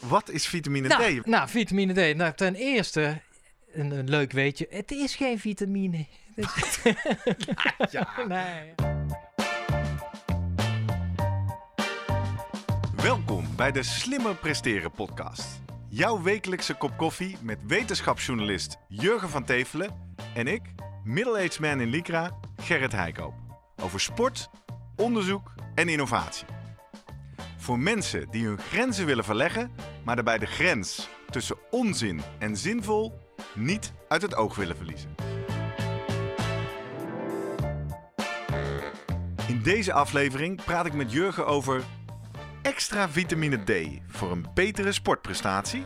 Wat is vitamine Nou, D? nou, vitamine D. Nou, ten eerste, een, een leuk weetje. Het is geen vitamine. Ja. nee. Welkom bij de Slimmer Presteren podcast. Jouw wekelijkse kop koffie met wetenschapsjournalist Jurgen van Tevelen en ik, middle-aged man in Lycra, Gerrit Heikoop. Over sport, onderzoek en innovatie. Voor mensen die hun grenzen willen verleggen, maar daarbij de grens tussen onzin en zinvol niet uit het oog willen verliezen. In deze aflevering praat ik met Jurgen over extra vitamine D voor een betere sportprestatie?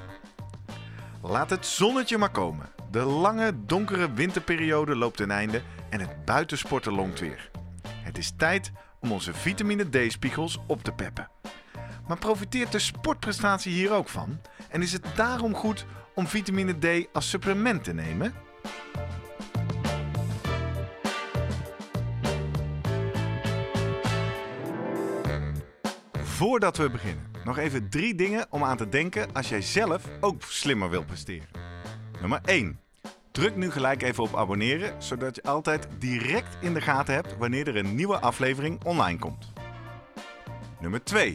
Laat het zonnetje maar komen. De lange, donkere winterperiode loopt ten einde en het buitensporten longt weer. Het is tijd om onze vitamine D-spiegels op te peppen. Maar profiteert de sportprestatie hier ook van? En is het daarom goed om vitamine D als supplement te nemen? Voordat we beginnen, nog even drie dingen om aan te denken als jij zelf ook slimmer wilt presteren. Nummer 1. Druk nu gelijk even op abonneren, zodat je altijd direct in de gaten hebt wanneer er een nieuwe aflevering online komt. Nummer 2.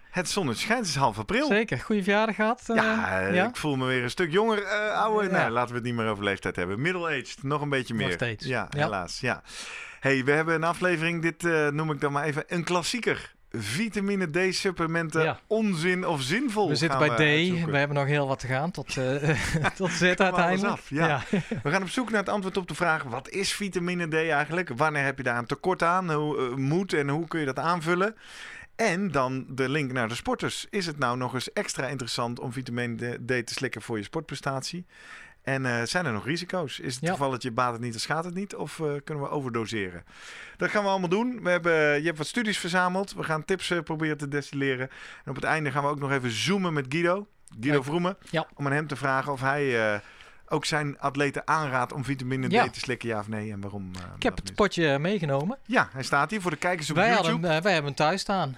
Het zonnetje schijnt, het is half april. Zeker, goede verjaardag gehad. eh, Ja, eh, ja? ik voel me weer een stuk jonger. eh ouwe. Ja. Nee, laten we het niet meer over leeftijd hebben. Middle-aged, nog een beetje Nog meer. steeds. Ja, Ja. helaas. Ja. hey, we hebben een aflevering, dit eh, noem ik dan maar even een klassieker. Vitamine D-supplementen, Ja. onzin of zinvol. we zitten bij D. uitzoeken. We hebben nog heel wat te gaan tot, eh tot Z uiteindelijk. af, ja. We gaan op zoek naar het antwoord op de vraag: wat is vitamine D eigenlijk? Wanneer heb je daar een tekort aan? Hoe eh, moet en hoe kun je dat aanvullen? En dan de link naar de sporters. Is het nou nog eens extra interessant om vitamine D te slikken voor je sportprestatie? En eh, zijn er nog risico's? Is het Ja. gevalletje baat het niet, dan schaadt het niet? Of eh, kunnen we overdoseren? Dat gaan we allemaal doen. We hebben, je hebt wat studies verzameld. We gaan tips eh, proberen te destilleren. En op het einde gaan we ook nog even zoomen met Guido. Guido Leuk. Vroemen. Ja. Om aan hem te vragen of hij... eh, ook zijn atleten aanraadt om vitamine D Ja. te slikken, ja of nee, en waarom? eh, Ik heb dat het potje meegenomen. Ja, hij staat hier voor de kijkers op Wij, YouTube. hadden, eh, wij hebben hem thuis staan.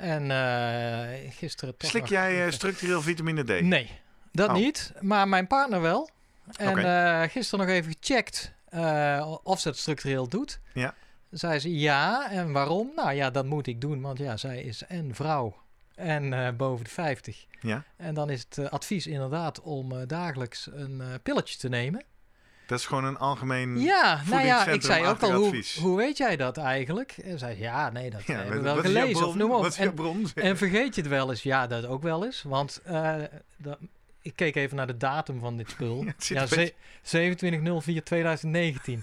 En eh, gisteren toch Slik nog- jij eh, structureel vitamine D? Nee, dat Oh. niet. Maar mijn partner wel. En eh, gisteren nog even gecheckt of ze het structureel doet. Ja. Zei ze ja. En waarom? Nou ja, dat moet ik doen. Want ja, zij is en vrouw en boven de 50. Ja, En dan is het advies inderdaad om dagelijks een pilletje te nemen. Dat is gewoon een algemeen... Ja, nou ja, ik zei ook al, hoe, hoe weet jij dat eigenlijk? En zei ze, ja, nee, dat Ja, hebben we wel gelezen of noem op. En, bron? en vergeet je het wel eens? Ja, dat ook wel eens. Want eh, dat- ik keek even naar de datum van dit spul. Ja, ja, een beetje- ze- 27.04.2019.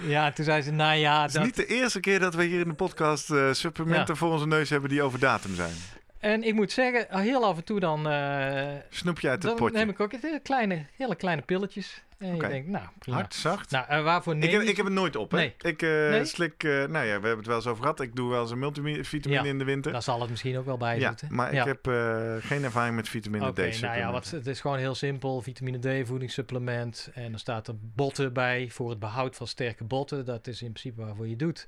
Ja, toen zei ze, nou ja, Het is dat... niet de eerste keer dat we hier in de podcast eh, supplementen voor onze neus hebben die over datum zijn. En ik moet zeggen, heel af en toe dan, eh, Snoep je uit het dan potje. neem ik ook hele kleine, hele kleine pilletjes. En Oké. je denkt, nou, prima. Hard, zacht. Nou, en waarvoor neem ik, heb, ik heb het nooit op, hè? Nee. Ik eh, Nee? slik... eh, nou ja, we hebben het wel eens over gehad. Ik doe wel eens een multivitamine Ja. in de winter. Daar zal het misschien ook wel bij Ja, zitten. maar ja. ik heb eh, geen ervaring met vitamine Oké, D nou ja, wat, het is gewoon heel simpel. Vitamine D, voedingssupplement. En er staat er botten bij voor het behoud van sterke botten. Dat is in principe waarvoor je doet.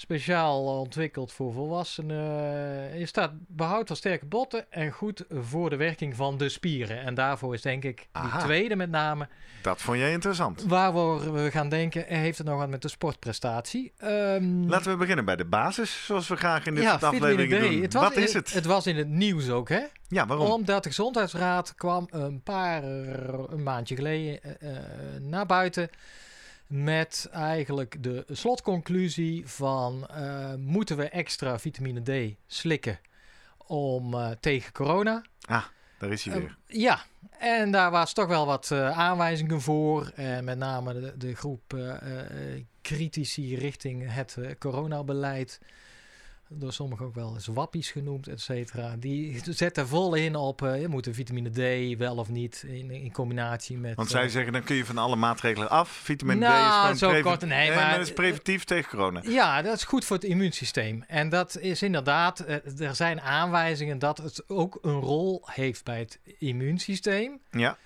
Speciaal ontwikkeld voor volwassenen. Je staat behoud van sterke botten en goed voor de werking van de spieren. En daarvoor is denk ik die Aha. tweede met name. Dat vond jij interessant. Waar we gaan denken, eh, heeft het nog wat met de sportprestatie? Ehm, Laten we beginnen bij de basis, zoals we graag in dit ja, D. doen. Het was Wat is het? Het was in het nieuws ook, hè? Ja, waarom? Omdat de Gezondheidsraad kwam een paar, eh, een maandje geleden eh, eh, naar buiten met eigenlijk de slotconclusie van eh, moeten we extra vitamine D slikken om eh, tegen corona? Ah, daar is hij Eh, weer. ja, en daar was toch wel wat eh, aanwijzingen voor. En met name de, de groep critici richting het coronabeleid. Door sommigen ook wel eens wappies genoemd, et cetera. Die zetten vol in op, uh, je moet een vitamine D wel of niet, in, in combinatie met... Want zij uh, zeggen, dan kun je van alle maatregelen af. Vitamine Nou, D is gewoon kort- nee, Eh, maar- is preventief tegen corona. Ja, dat is goed voor het immuunsysteem. En dat is inderdaad, eh, er zijn aanwijzingen dat het ook een rol heeft bij het immuunsysteem. Ja,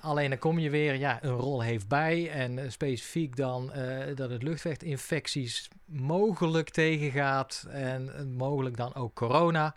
Alleen dan kom je weer, ja, een rol heeft bij. En eh, specifiek dan eh, dat het luchtweginfecties mogelijk tegengaat. En eh, mogelijk dan ook corona.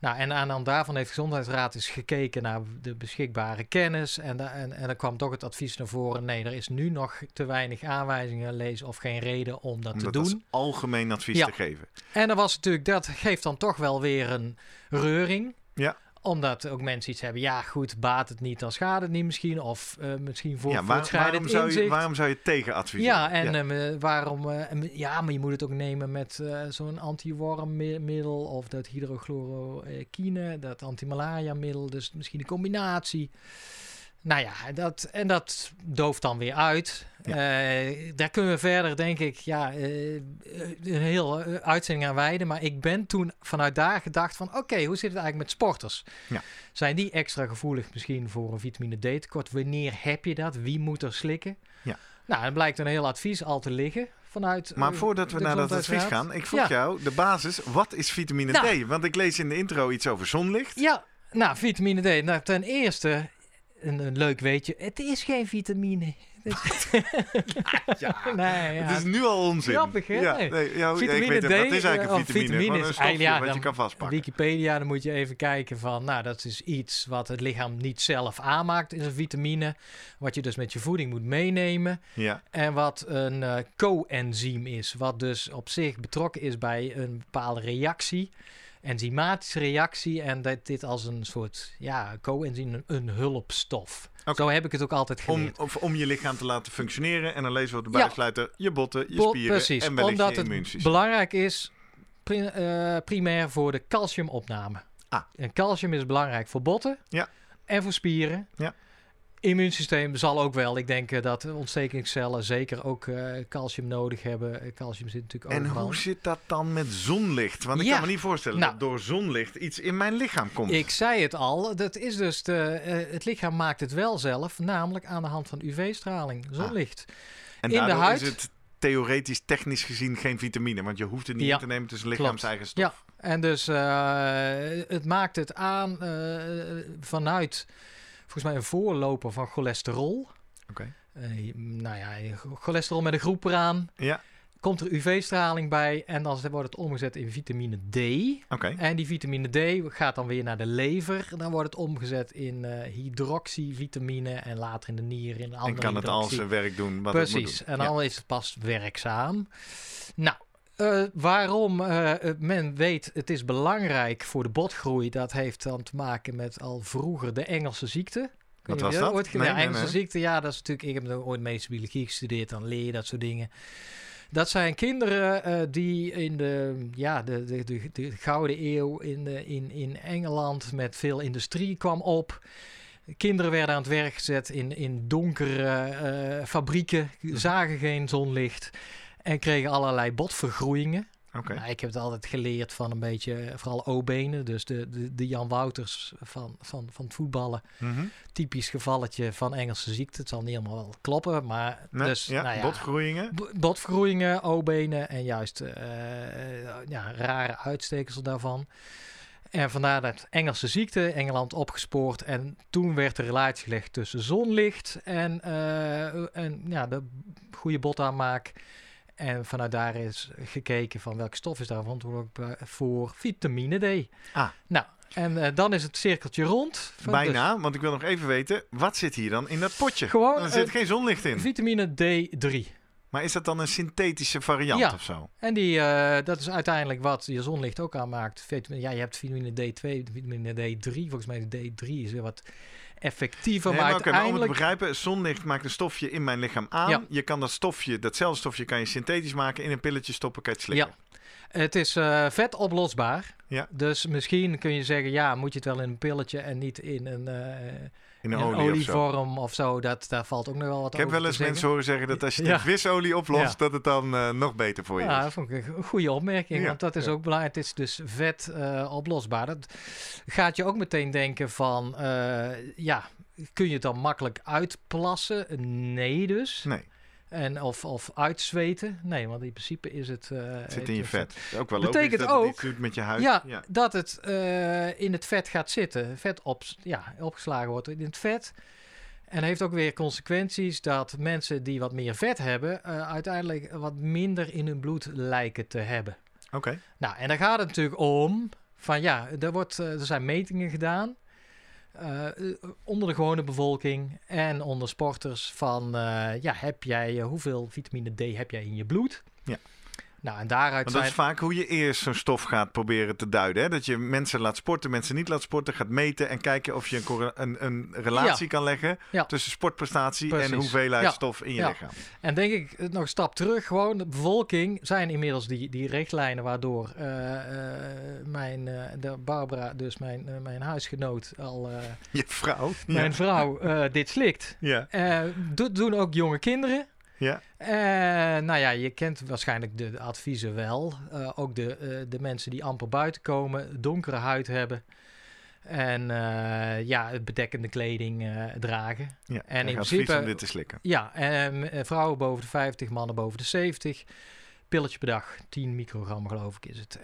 Nou, en aan de hand daarvan heeft de Gezondheidsraad eens gekeken naar de beschikbare kennis. En, da- en, en er kwam toch het advies naar voren: nee, er is nu nog te weinig aanwijzingen, lees of geen reden om dat om te dat doen. als algemeen advies Ja. te geven. En dan was natuurlijk, dat geeft dan toch wel weer een reuring. Ja. Omdat ook mensen iets hebben, ja goed, baat het niet, dan schaadt het niet misschien. Of eh, misschien voor ja, waar- waarom, zou je, waarom zou je tegen adviseren? Ja, en eh, waarom... eh, ja, maar je moet het ook nemen met zo'n antiwormmiddel... of dat hydrochloroquine, dat antimalaria-middel. Dus misschien een combinatie. Nou ja, dat, en dat dooft dan weer uit. Eh, daar kunnen we verder, denk ik, ja, eh, een heel eh, uitzending aan wijden. Maar ik ben toen vanuit daar gedacht van... oké, hoe zit het eigenlijk met sporters? Ja. Zijn die extra gevoelig misschien voor een vitamine D tekort? Wanneer heb je dat? Wie moet er slikken? Ja. Nou, dan blijkt een heel advies al te liggen vanuit... Maar voordat we naar dat advies gaan, ik vroeg Ja. jou de basis. Wat is vitamine Nou. D? Want ik lees in de intro iets over zonlicht. Ja, nou, vitamine D. Nou, ten eerste, een, een leuk weetje, het is geen vitamine. Het is- Ja, nee, ja. Het is nu al onzin. Grappig, hè? Ja, Nee. nee, ja, Vitamine ik weet het. Wat D, is eigenlijk een vitamine? een stofje ja, wat je kan vastpakken. Wikipedia, dan moet je even kijken van, nou, dat is iets wat het lichaam niet zelf aanmaakt, is een vitamine. Wat je dus met je voeding moet meenemen. Ja, En wat een eh coenzym is, wat dus op zich betrokken is bij een bepaalde reactie. Enzymatische reactie en dat dit als een soort, ja, coenzym, een, hulpstof. Zo heb ik het ook altijd om, geleerd. of, om je lichaam te laten functioneren. En dan lezen we de Ja. bijsluiter je botten, je Bo- spieren Precies, en wellicht omdat je het immuunsysteem. belangrijk is eh, primair voor de calciumopname. Ah. En calcium is belangrijk voor botten Ja. en voor spieren. Ja. Immuunsysteem zal ook wel. Ik denk eh, dat ontstekingscellen zeker ook eh, calcium nodig hebben. Eh, Calcium zit natuurlijk En overal. hoe zit dat dan met zonlicht? Want ik Ja. kan me niet voorstellen Nou. dat door zonlicht iets in mijn lichaam komt. Ik zei het al, dat is dus de, het lichaam maakt het wel zelf, namelijk aan de hand van UV-straling, zonlicht. en in de huid- is het theoretisch, technisch gezien geen vitamine. Want je hoeft het niet Ja, in te nemen, het is lichaams-eigen stof. Ja, en dus het maakt het aan vanuit volgens mij een voorloper van cholesterol. Oké. Eh, nou ja, cholesterol met een groep eraan. Ja, Komt er UV-straling bij en dan wordt het omgezet in vitamine D. oké. En die vitamine D gaat dan weer naar de lever. Dan wordt het omgezet in eh hydroxyvitamine en later in de nier in andere En kan het al zijn werk doen wat het moet Precies, doen. en Ja. dan is het pas werkzaam. Nou, eh, waarom eh, eh, men weet het is belangrijk voor de botgroei, dat heeft dan te maken met al vroeger de Engelse ziekte. Wat was dat? Ooit, Nee, ja, Engelse nee. ziekte, ja, dat is natuurlijk. Ik heb ooit medische biologie gestudeerd, dan leer je dat soort dingen. Dat zijn kinderen die in de, ja, de, de, de, de Gouden Eeuw in, de, in, in Engeland met veel industrie kwam op. Kinderen werden aan het werk gezet in, in donkere fabrieken, zagen geen zonlicht en kregen allerlei botvergroeien. Oké. Nou, ik heb het altijd geleerd van een beetje, vooral O-benen, dus de, de, de Jan Wouters van, van, van het voetballen. Mhm. Typisch gevalletje van Engelse ziekte. Het zal niet helemaal wel kloppen, maar Nee, dus, ja, nou ja, Botvergroeien, O-benen en juist eh, ja, rare uitstekers daarvan. En vandaar dat Engelse ziekte, Engeland opgespoord. En toen werd de relatie gelegd tussen zonlicht en, eh, en ja, de goede botaanmaak. En vanuit daar is gekeken van welke stof is daar verantwoordelijk voor vitamine D. Ah. Nou, en eh, dan is het cirkeltje rond. Bijna, want ik wil nog even weten, wat zit hier dan in dat potje? Gewoon, er zit geen zonlicht in. vitamine D3. Maar is dat dan een synthetische variant Ja. of zo? En die, eh, dat is uiteindelijk wat je zonlicht ook aanmaakt. Ja, je hebt vitamine D2, vitamine D3. Volgens mij de D3 is weer wat effectiever. Nee, maar maar, maar om te uiteindelijk... begrijpen, zonlicht maakt een stofje in mijn lichaam aan. Ja. Je kan dat stofje, datzelfde stofje, kan je synthetisch maken, in een pilletje stoppen, kan je het slikken. het is eh, vet oplosbaar. Ja. Dus misschien kun je zeggen, ja, moet je het wel in een pilletje en niet in een, eh, In een olie olievorm of zo. Dat, daar valt ook nog wel wat Ik heb wel eens mensen horen zeggen dat als je Ja. in visolie oplost, Ja. dat het dan eh, nog beter voor je Ja, is. dat vond ik een goede opmerking, Ja, want dat is ja. ook belangrijk. Het is dus vet eh, oplosbaar. Dat gaat je ook meteen denken van, eh, ja, kun je het dan makkelijk uitplassen? Nee dus. Nee, En of, of uitzweten? Nee, want in principe is het... eh, het zit het in je vet. Ook wel Betekent dat het ook- doet met je huid. Ja, ja. dat het eh, in het vet gaat zitten. Vet op, ja, opgeslagen wordt in het vet. En heeft ook weer consequenties dat mensen die wat meer vet hebben, eh, uiteindelijk wat minder in hun bloed lijken te hebben. Oké. Nou, en daar gaat het natuurlijk om. Van ja, er, wordt, er zijn metingen gedaan. Eh, eh, onder de gewone bevolking en onder sporters van eh, ja, heb jij, hoeveel vitamine D heb jij in je bloed? Ja. Nou, en daaruit dat is vaak hoe je eerst zo'n stof gaat proberen te duiden. Hè? Dat je mensen laat sporten, mensen niet laat sporten, gaat meten en kijken of je een, een, een relatie kan leggen Ja. tussen sportprestatie Precies. en hoeveelheid Ja. stof in je Ja. lichaam. En denk ik eh, nog een stap terug, gewoon de bevolking zijn inmiddels die, die richtlijnen waardoor eh, eh, mijn, de Barbara, dus mijn, mijn huisgenoot, al Je vrouw. mijn vrouw, dit slikt. Ja. Doen ook jonge kinderen. Ja. Eh, nou ja, je kent waarschijnlijk de, de adviezen wel. Eh, ook de, eh, de mensen die amper buiten komen, donkere huid hebben. En eh, ja, het bedekkende kleding dragen. ja. En En in in principe- om dit te slikken. Ja, eh, vrouwen boven de 50, mannen boven de 70. Pilletje per dag, 10 microgram geloof ik is het.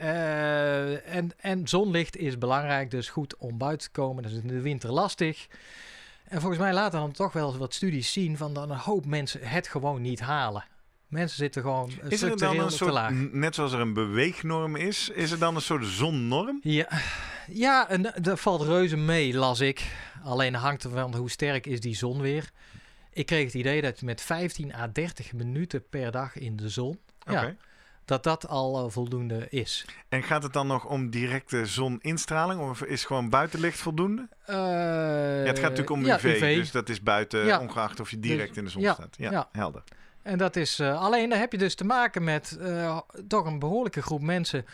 En, en zonlicht is belangrijk, dus goed om buiten te komen. Dat is in de winter lastig. En volgens mij laten dan toch wel eens wat studies zien van dat een hoop mensen het gewoon niet halen. Mensen zitten gewoon Is er dan een te soort, laag. net zoals er een beweegnorm is, is er dan een soort zonnorm? Ja, ja en da- dat valt reuze mee, las ik. Alleen hangt er van hoe sterk is die zon weer. Ik kreeg het idee dat je met 15 à 30 minuten per dag in de zon, ja, dat dat al eh, voldoende is. En gaat het dan nog om directe zoninstraling of is gewoon buitenlicht voldoende? Eh, ja, het gaat natuurlijk om ja, UV, dus dat is buiten, Ja. ongeacht of je direct Dus- in de zon ja, staat. Ja, helder. En dat is eh, alleen, dan heb je dus te maken met eh, toch een behoorlijke groep mensen.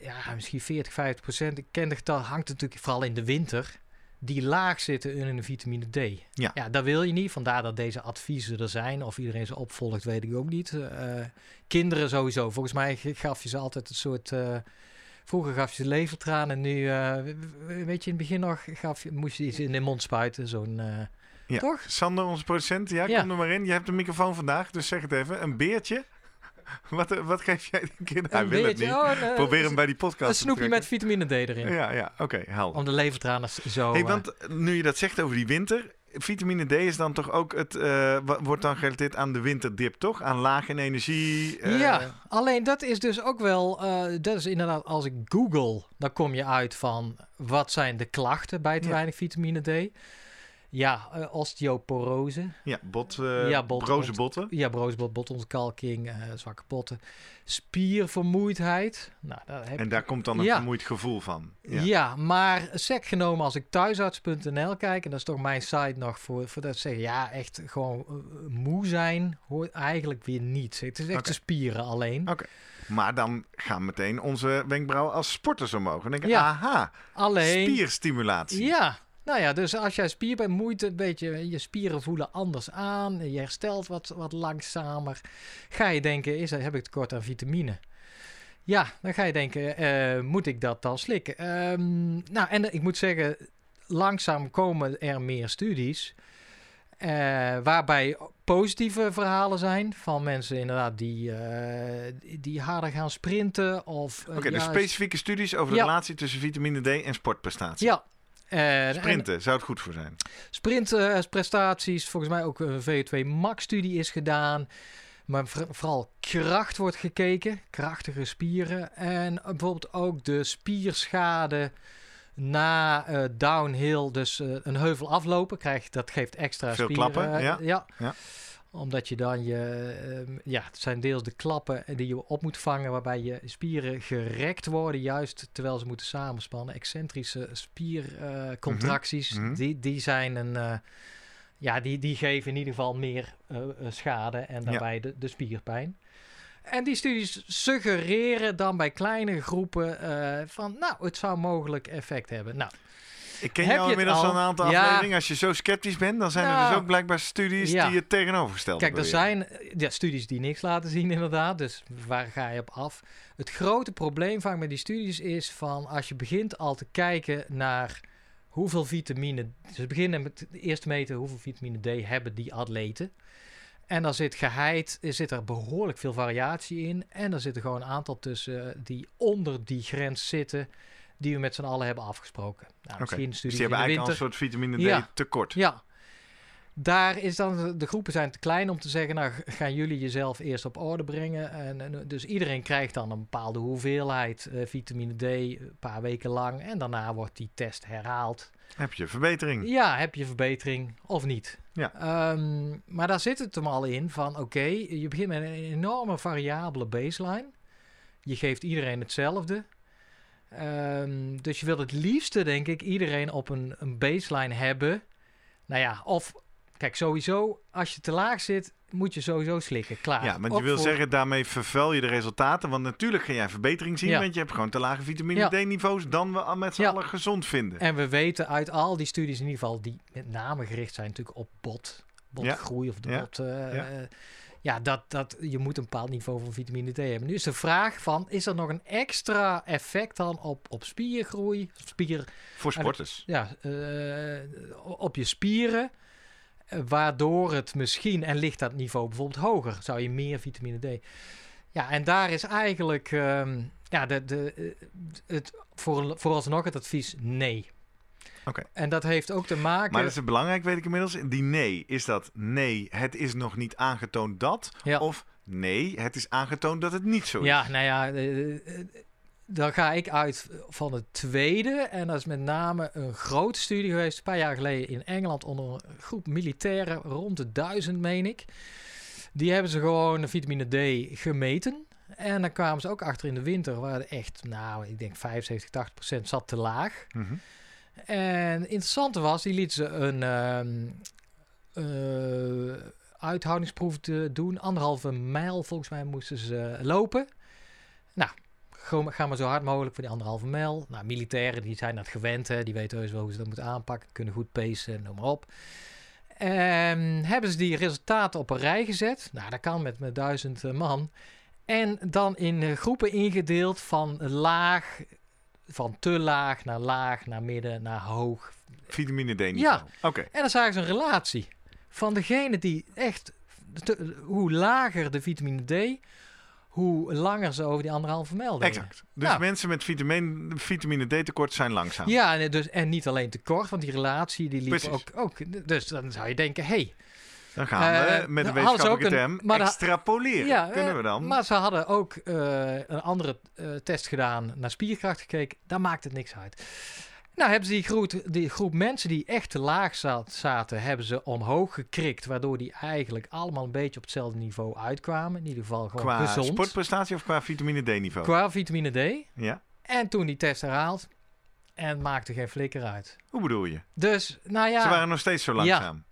Ja, misschien 40, 50 procent. Ik ken getal, hangt natuurlijk vooral in de winter. Die laag zitten in hun vitamine D. Ja. ja, dat wil je niet. Vandaar dat deze adviezen er zijn. Of iedereen ze opvolgt, weet ik ook niet. Eh, kinderen sowieso. Volgens mij gaf je ze altijd een soort. eh, vroeger gaf je ze levertranen. Nu, eh, weet je, in het begin nog gaf je, moest je iets in de mond spuiten. Zo'n. Ja. Toch? Sander, onze producent, ja, Ja. kom er maar in. Je hebt de microfoon vandaag, dus zeg het even. Een beertje? Wat, eh, wat geef jij de kinderen? Hij wil het niet. oh, een, eh, Probeer hem bij die podcast Een snoepje met vitamine D erin. Ja, ja, oké. Om de levertranen zo... Hey, eh, want nu je dat zegt over die winter, vitamine D is dan toch ook het, wordt dan gerelateerd aan de winterdip, toch? Aan laag in energie. ja, alleen dat is dus ook wel... dat is inderdaad, als ik google, dan kom je uit van... wat zijn de klachten bij te Ja. weinig vitamine D? Ja, eh, osteoporose. Ja, bot, eh Ja, bot- broze bot- botten. Ja, broosbot, botontkalking, eh zwakke botten. Spiervermoeidheid. Nou, daar heb En daar komt dan een Ja. vermoeid gevoel van. Ja. Ja. maar sec genomen als ik thuisarts.nl kijk, en dat is toch mijn site nog voor, voor dat ze zeggen, ja, echt gewoon moe zijn, hoort eigenlijk weer niet. Het is echt de spieren alleen. Oké. Maar dan gaan meteen onze wenkbrauwen als sporters omhoog. En denken, Ja. aha, Alleen, spierstimulatie. ja, nou ja, dus als jij spierpijn moeite, een beetje, je spieren voelen anders aan, je herstelt wat, wat langzamer, ga je denken, is, heb ik tekort aan vitamine? Ja, dan ga je denken, eh, moet ik dat dan slikken? Ehm, nou, en ik moet zeggen, langzaam komen er meer studies. eh, waarbij positieve verhalen zijn van mensen inderdaad die, eh, die- harder gaan sprinten. Of, Oké, dus juist- specifieke studies over de Ja. relatie tussen vitamine D en sportprestatie. Ja. Eh, en- Sprinten, zou het goed voor zijn? sprintprestaties, volgens mij ook een VO2 max-studie is gedaan. Maar voor- vooral kracht wordt gekeken, krachtige spieren. En bijvoorbeeld ook de spierschade na eh, downhill, dus eh, een heuvel aflopen, krijg, dat geeft extra Veel spieren. klappen, eh, ja. Ja. Omdat je dan je, ehm, ja, het zijn deels de klappen die je op moet vangen, waarbij je spieren gerekt worden, juist terwijl ze moeten samenspannen. Excentrische spiercontracties, Mhm, mhm. die, die zijn een, eh, ja, die, die geven in ieder geval meer eh, eh, schade en daarbij de, de spierpijn. En die studies suggereren dan bij kleine groepen van, nou, het zou mogelijk effect hebben. Nou, Ik ken jou je inmiddels al? een aantal Ja. afleveringen. Als je zo sceptisch bent, dan zijn er dus ook blijkbaar studies ja. die het tegenovergestelde Kijk, er zijn ja, studies die niks laten zien, inderdaad. Dus waar ga je op af? Het grote probleem vaak met die studies is van als je begint al te kijken naar hoeveel vitamine. Ze beginnen met eerst meten hoeveel vitamine D hebben die atleten. En dan zit geheid, er zit er behoorlijk veel variatie in. En er zitten gewoon een aantal tussen die onder die grens zitten, die we met z'n allen hebben afgesproken. Nou, Oké, misschien Dus die hebben eigenlijk al een soort vitamine D Ja. tekort. Ja. Daar is dan, de- groepen zijn te klein om te zeggen, nou gaan jullie jezelf eerst op orde brengen. En, en, dus iedereen krijgt dan een bepaalde hoeveelheid eh, vitamine D een paar weken lang. En daarna wordt die test herhaald. Heb je verbetering? Ja, heb je verbetering of niet? Ja. Ehm, maar daar zit het hem al in van, oké, je begint met een enorme variabele baseline. Je geeft iedereen hetzelfde. Ehm, dus je wilt het liefste, denk ik, iedereen op een, een baseline hebben. Nou ja, of, kijk, sowieso, als je te laag zit, moet je sowieso slikken. Klaar. Ja, want Ook je wil voor- zeggen, daarmee vervuil je de resultaten. Want natuurlijk ga jij verbetering zien, Ja. want je hebt gewoon te lage vitamine Ja. D-niveaus dan we al met z'n Ja. allen gezond vinden. En we weten uit al die studies in ieder geval, die met name gericht zijn natuurlijk op bot, botgroei of de bot. eh, Ja. dat, dat, je moet een bepaald niveau van vitamine D hebben. Nu is de vraag van, is er nog een extra effect dan op, op spiergroei? Spier, Voor sporters. ja, eh, op je spieren, eh, waardoor het misschien, en ligt dat niveau bijvoorbeeld hoger, zou je meer vitamine D. Ja, en daar is eigenlijk, ehm, ja, de, de, eh, het, voor, vooralsnog het advies nee. Oké. En dat heeft ook te maken... Maar dat is belangrijk, weet ik inmiddels. Die nee, is dat nee, het is nog niet aangetoond dat? Ja. Of nee, het is aangetoond dat het niet zo is? Ja, nou ja, eh, eh, dan ga ik uit van het tweede. En dat is met name een grote studie geweest, een paar jaar geleden in Engeland, onder een groep militairen, rond de duizend, meen ik. Die hebben ze gewoon vitamine D gemeten. En dan kwamen ze ook achter in de winter, waar echt, nou, ik denk 75, 80 procent zat te laag. Mhm. En het interessante was, die lieten ze een eh, uithoudingsproef doen. Anderhalve mijl volgens mij moesten ze lopen. Nou, gewoon, ga maar zo hard mogelijk voor die anderhalve mijl. Nou, militairen die zijn dat gewend, hè, die weten heus wel hoe ze dat moeten aanpakken. Kunnen goed pacen, noem maar op. En hebben ze die resultaten op een rij gezet. Nou, dat kan met, met duizend eh, man. En dan in eh, groepen ingedeeld van laag, van te laag naar laag, naar midden, naar hoog. Vitamine D-niveau. Ja. Oké. En dan zagen ze een relatie van degene die echt, te- hoe lager de vitamine D, hoe langer ze over die anderhalve mijl deden. Exact. Dus Ja. mensen met vitamine, vitamine D-tekort zijn langzaam. Ja, en, dus, en niet alleen tekort, want die relatie die liep Precies. ook, ook. Dus dan zou je denken, hé, hey, Dan gaan we Eh, met een wetenschappelijke term extrapoleren. Ja, Kunnen eh, we dan? Maar ze hadden ook eh, een andere test gedaan, naar spierkracht gekeken. Daar maakt het niks uit. Nou, hebben ze die groep, die groep mensen die echt te laag zat, zaten, hebben ze omhoog gekrikt. Waardoor die eigenlijk allemaal een beetje op hetzelfde niveau uitkwamen. In ieder geval gewoon Qua gezond. sportprestatie of qua vitamine D-niveau? Qua vitamine D. Ja. En toen die test herhaald. En maakte geen flikker uit. Hoe bedoel je? Dus, nou ja. Ze waren nog steeds zo langzaam.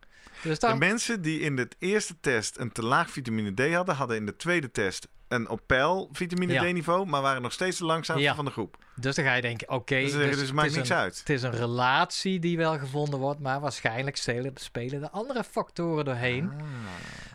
Dus De mensen die in de eerste test een te laag vitamine D hadden, hadden in de tweede test een op peil vitamine Ja. D-niveau, maar waren nog steeds de langzaamste Ja. van de groep. dus dan ga je denken, oké. dus ze zeggen, dus het maakt is niks een- uit. Het is een relatie die wel gevonden wordt, maar waarschijnlijk spelen, spelen er andere factoren doorheen. Ah.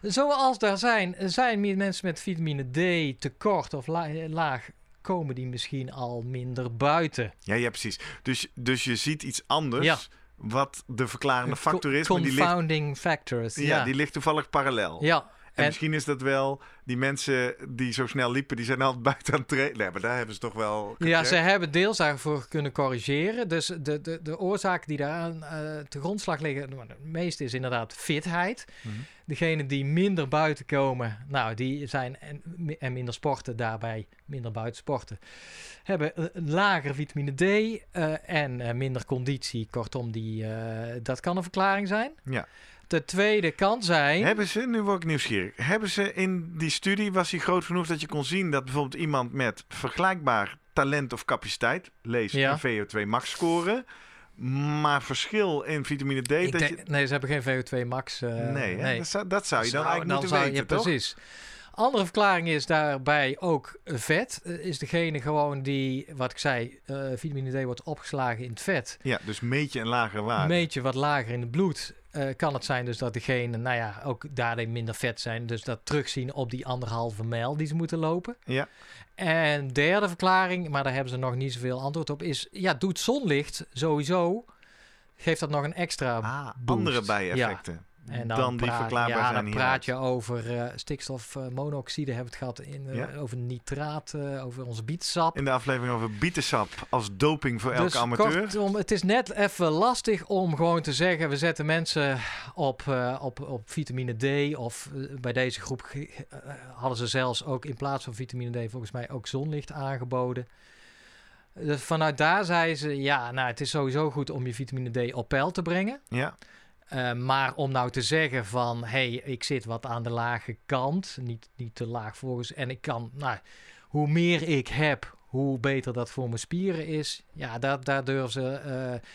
Zoals daar zijn, er zijn meer mensen met vitamine D tekort of la- laag, komen die misschien al minder buiten. Ja, ja, precies. Dus, dus je ziet iets anders Ja. Wat de verklarende factor is, maar die ligt, Confounding factors. ja, Ja, die ligt toevallig parallel. ja. En, En- misschien is dat wel die mensen die zo snel liepen, die zijn altijd buiten aan het trainen. Nee, maar daar hebben ze toch wel. Ja, ze hebben deels daarvoor kunnen corrigeren. Dus de, de, de oorzaken die daaraan eh te grondslag liggen, nou, het meeste is inderdaad fitheid. Mhm. Degenen die minder buiten komen, nou, die zijn en, en minder sporten daarbij, minder buiten sporten, hebben eh, lager vitamine D eh, en minder conditie. Kortom, die, dat kan een verklaring zijn. Ja. De tweede kan zijn. Hebben ze, nu word ik nieuwsgierig, hebben ze in die studie, was die groot genoeg dat je kon zien dat bijvoorbeeld iemand met vergelijkbaar talent of capaciteit, lees Ja. een VO2 max scoren, maar verschil in vitamine D, Ik dat denk- je... Nee, ze hebben geen VO2 max. eh, nee? Dat, zou, dat zou je dan Zou- eigenlijk moeten zou weten, je toch? Precies. Andere verklaring is daarbij ook vet. Eh, is degene gewoon die, wat ik zei, eh, vitamine D wordt opgeslagen in het vet. Ja, dus meet je een lagere waarde. Meet je wat lager in het bloed. Eh, kan het zijn dus dat degene, nou ja, ook daarin minder vet zijn. Dus dat terugzien op die anderhalve mijl die ze moeten lopen. Ja. En derde verklaring, maar daar hebben ze nog niet zoveel antwoord op, is ja, doet zonlicht sowieso. Geeft dat nog een extra Ah, andere bijeffecten. En dan, die praat- verklaarbaar ja, zijn dan praat je over eh, stikstofmonoxide, hebben we het gehad, in, eh, Ja. over nitraat, eh, over ons bietsap. In de aflevering over bietensap als doping voor elke dus amateur. kortom, het is net even lastig om gewoon te zeggen... we zetten mensen op, op, op vitamine D. Of bij deze groep hadden ze zelfs ook in plaats van vitamine D... volgens mij ook zonlicht aangeboden. Dus vanuit daar zeiden ze... ja, nou, het is sowieso goed om je vitamine D op peil te brengen. Ja, Uh, maar om nou te zeggen van, hey, ik zit wat aan de lage kant, niet, niet te laag volgens, en ik kan, nou, hoe meer ik heb, hoe beter dat voor mijn spieren is. Ja, daar, daar durven ze, eh,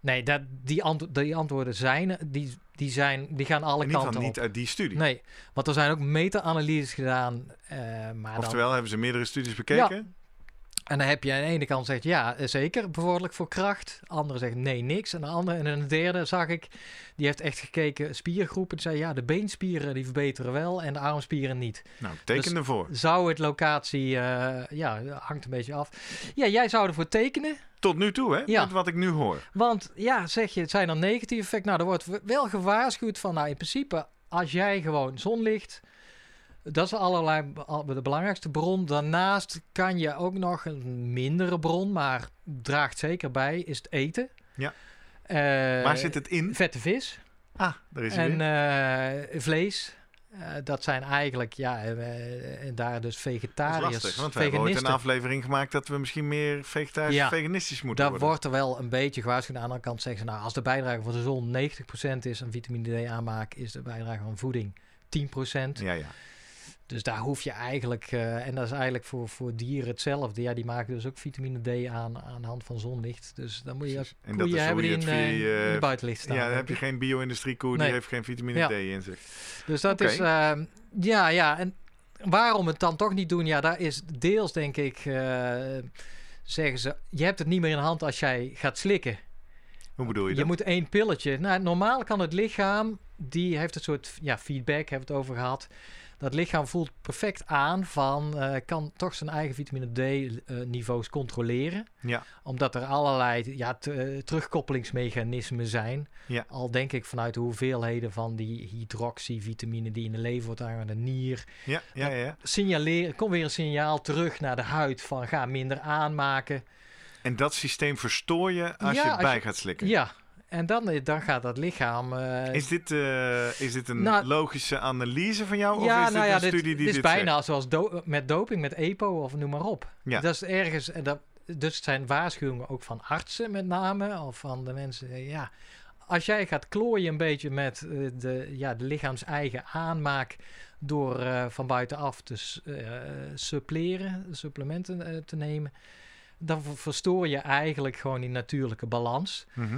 nee, dat, die, ant die antwoorden zijn, die, die zijn, die gaan alle kanten niet uit die studie. Nee, want er zijn ook meta-analyses gedaan, eh, maar dan, Oftewel, hebben ze meerdere studies bekeken? En dan heb je aan de ene kant zegt ja, eh, zeker bevorderlijk voor kracht. Andere zegt nee, niks. En de andere en een derde zag ik, die heeft echt gekeken spiergroepen. Die zei ja, de beenspieren die verbeteren wel en de armspieren niet. Nou, teken Dus- ervoor. Zou het locatie, eh, ja, hangt een beetje af. Ja, jij zou ervoor tekenen. Tot nu toe, hè? Ja. Met wat ik nu hoor. Want ja, zeg je, het zijn dan negatieve effecten. Nou, er wordt wel gewaarschuwd van, nou in principe, als jij gewoon zonlicht, dat is allerlei al- de belangrijkste bron. Daarnaast kan je ook nog een mindere bron, maar draagt zeker bij, is het eten. Ja. Eh, Waar zit het in? Vette vis Ah, daar is en eh, vlees. Eh, dat zijn eigenlijk, ja, en daar dus Dat is vegetariërs, lastig, want we hebben ooit een aflevering gemaakt dat we misschien meer vegetarisch Ja. veganistisch moeten Daar worden. wordt er wel een beetje gewaarschuwd. Aan de andere kant zeggen ze, nou, als de bijdrage van de zon 90% is aan vitamine D aanmaak, is de bijdrage van voeding 10%. Ja, ja. Dus daar hoef je eigenlijk, eh, en dat is eigenlijk voor, voor dieren hetzelfde. Ja, die maken dus ook vitamine D aan aan de hand van zonlicht. Dus dan moet je Precies. En dat is hebben je die het in, via eh, je- in de buitenlicht staan. Ja, dan heb je geen bio-industrie koe, die heeft geen vitamine Ja. D in zich. Dus dat is, ehm, ja, ja. En waarom het dan toch niet doen? Ja, daar is deels, denk ik, eh, zeggen ze, je hebt het niet meer in de hand als jij gaat slikken. Hoe bedoel je Je dat? moet één pilletje. Nou, normaal kan het lichaam, die heeft een soort ja, feedback, hebben we het over gehad. Dat lichaam voelt perfect aan van, eh, kan toch zijn eigen vitamine D-niveaus controleren. Ja. Omdat er allerlei ja, eh, terugkoppelingsmechanismen zijn. Ja. Al denk ik vanuit de hoeveelheden van die hydroxyvitamine die in de lever wordt aangehouden, de nier. Ja, ja, ja. Signaleren, kom weer een signaal terug naar de huid van ga minder aanmaken. En dat systeem verstoor je als Ja, je als bij je- gaat slikken. Ja, en dan, eh, dan gaat dat lichaam... eh, Is dit, eh, is dit een Nou- logische analyse van jou? Of ja, is dit nou ja, een dit, studie die dit is dit bijna zoals do- met doping, met EPO of noem maar op. Ja. Dat is ergens, en dat, dus het zijn waarschuwingen ook van artsen met name, of van de mensen, ja. Als jij gaat klooien een beetje met de, ja, de lichaams eigen aanmaak door van buitenaf te suppleren, supplementen te nemen, dan ver- verstoor je eigenlijk gewoon die natuurlijke balans. Denk,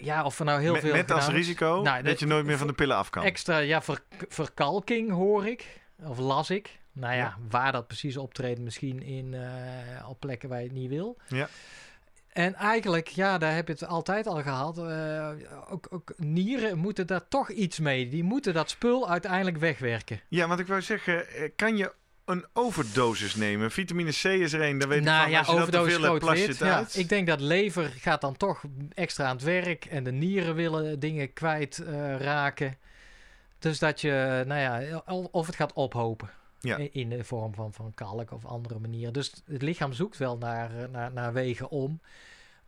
ja, of er nou heel met, veel met als gedaan risico Nou, dat je nooit meer van de pillen af kan. Extra, ja, ver- verkalking hoor ik. Of las ik. Nou ja, Ja. waar dat precies optreedt, misschien in, eh, op plekken waar je het niet wil. Ja. En eigenlijk, ja, daar heb je het altijd al gehad. eh, ook, ook nieren moeten daar toch iets mee. Die moeten dat spul uiteindelijk wegwerken. Ja, want ik wou zeggen, eh, kan je een overdosis nemen? Vitamine C is er één, daar weet ik nou van. ja, Als je dat te overdosis veel hebt, wit. Ja, uit. ik denk dat lever gaat dan toch extra aan het werk. En de nieren willen dingen kwijt eh, raken. Dus dat je, nou ja, of- het gaat ophopen. Ja. In- In de vorm van, van kalk of andere manieren. Dus het lichaam zoekt wel naar, eh, naar, naar wegen om.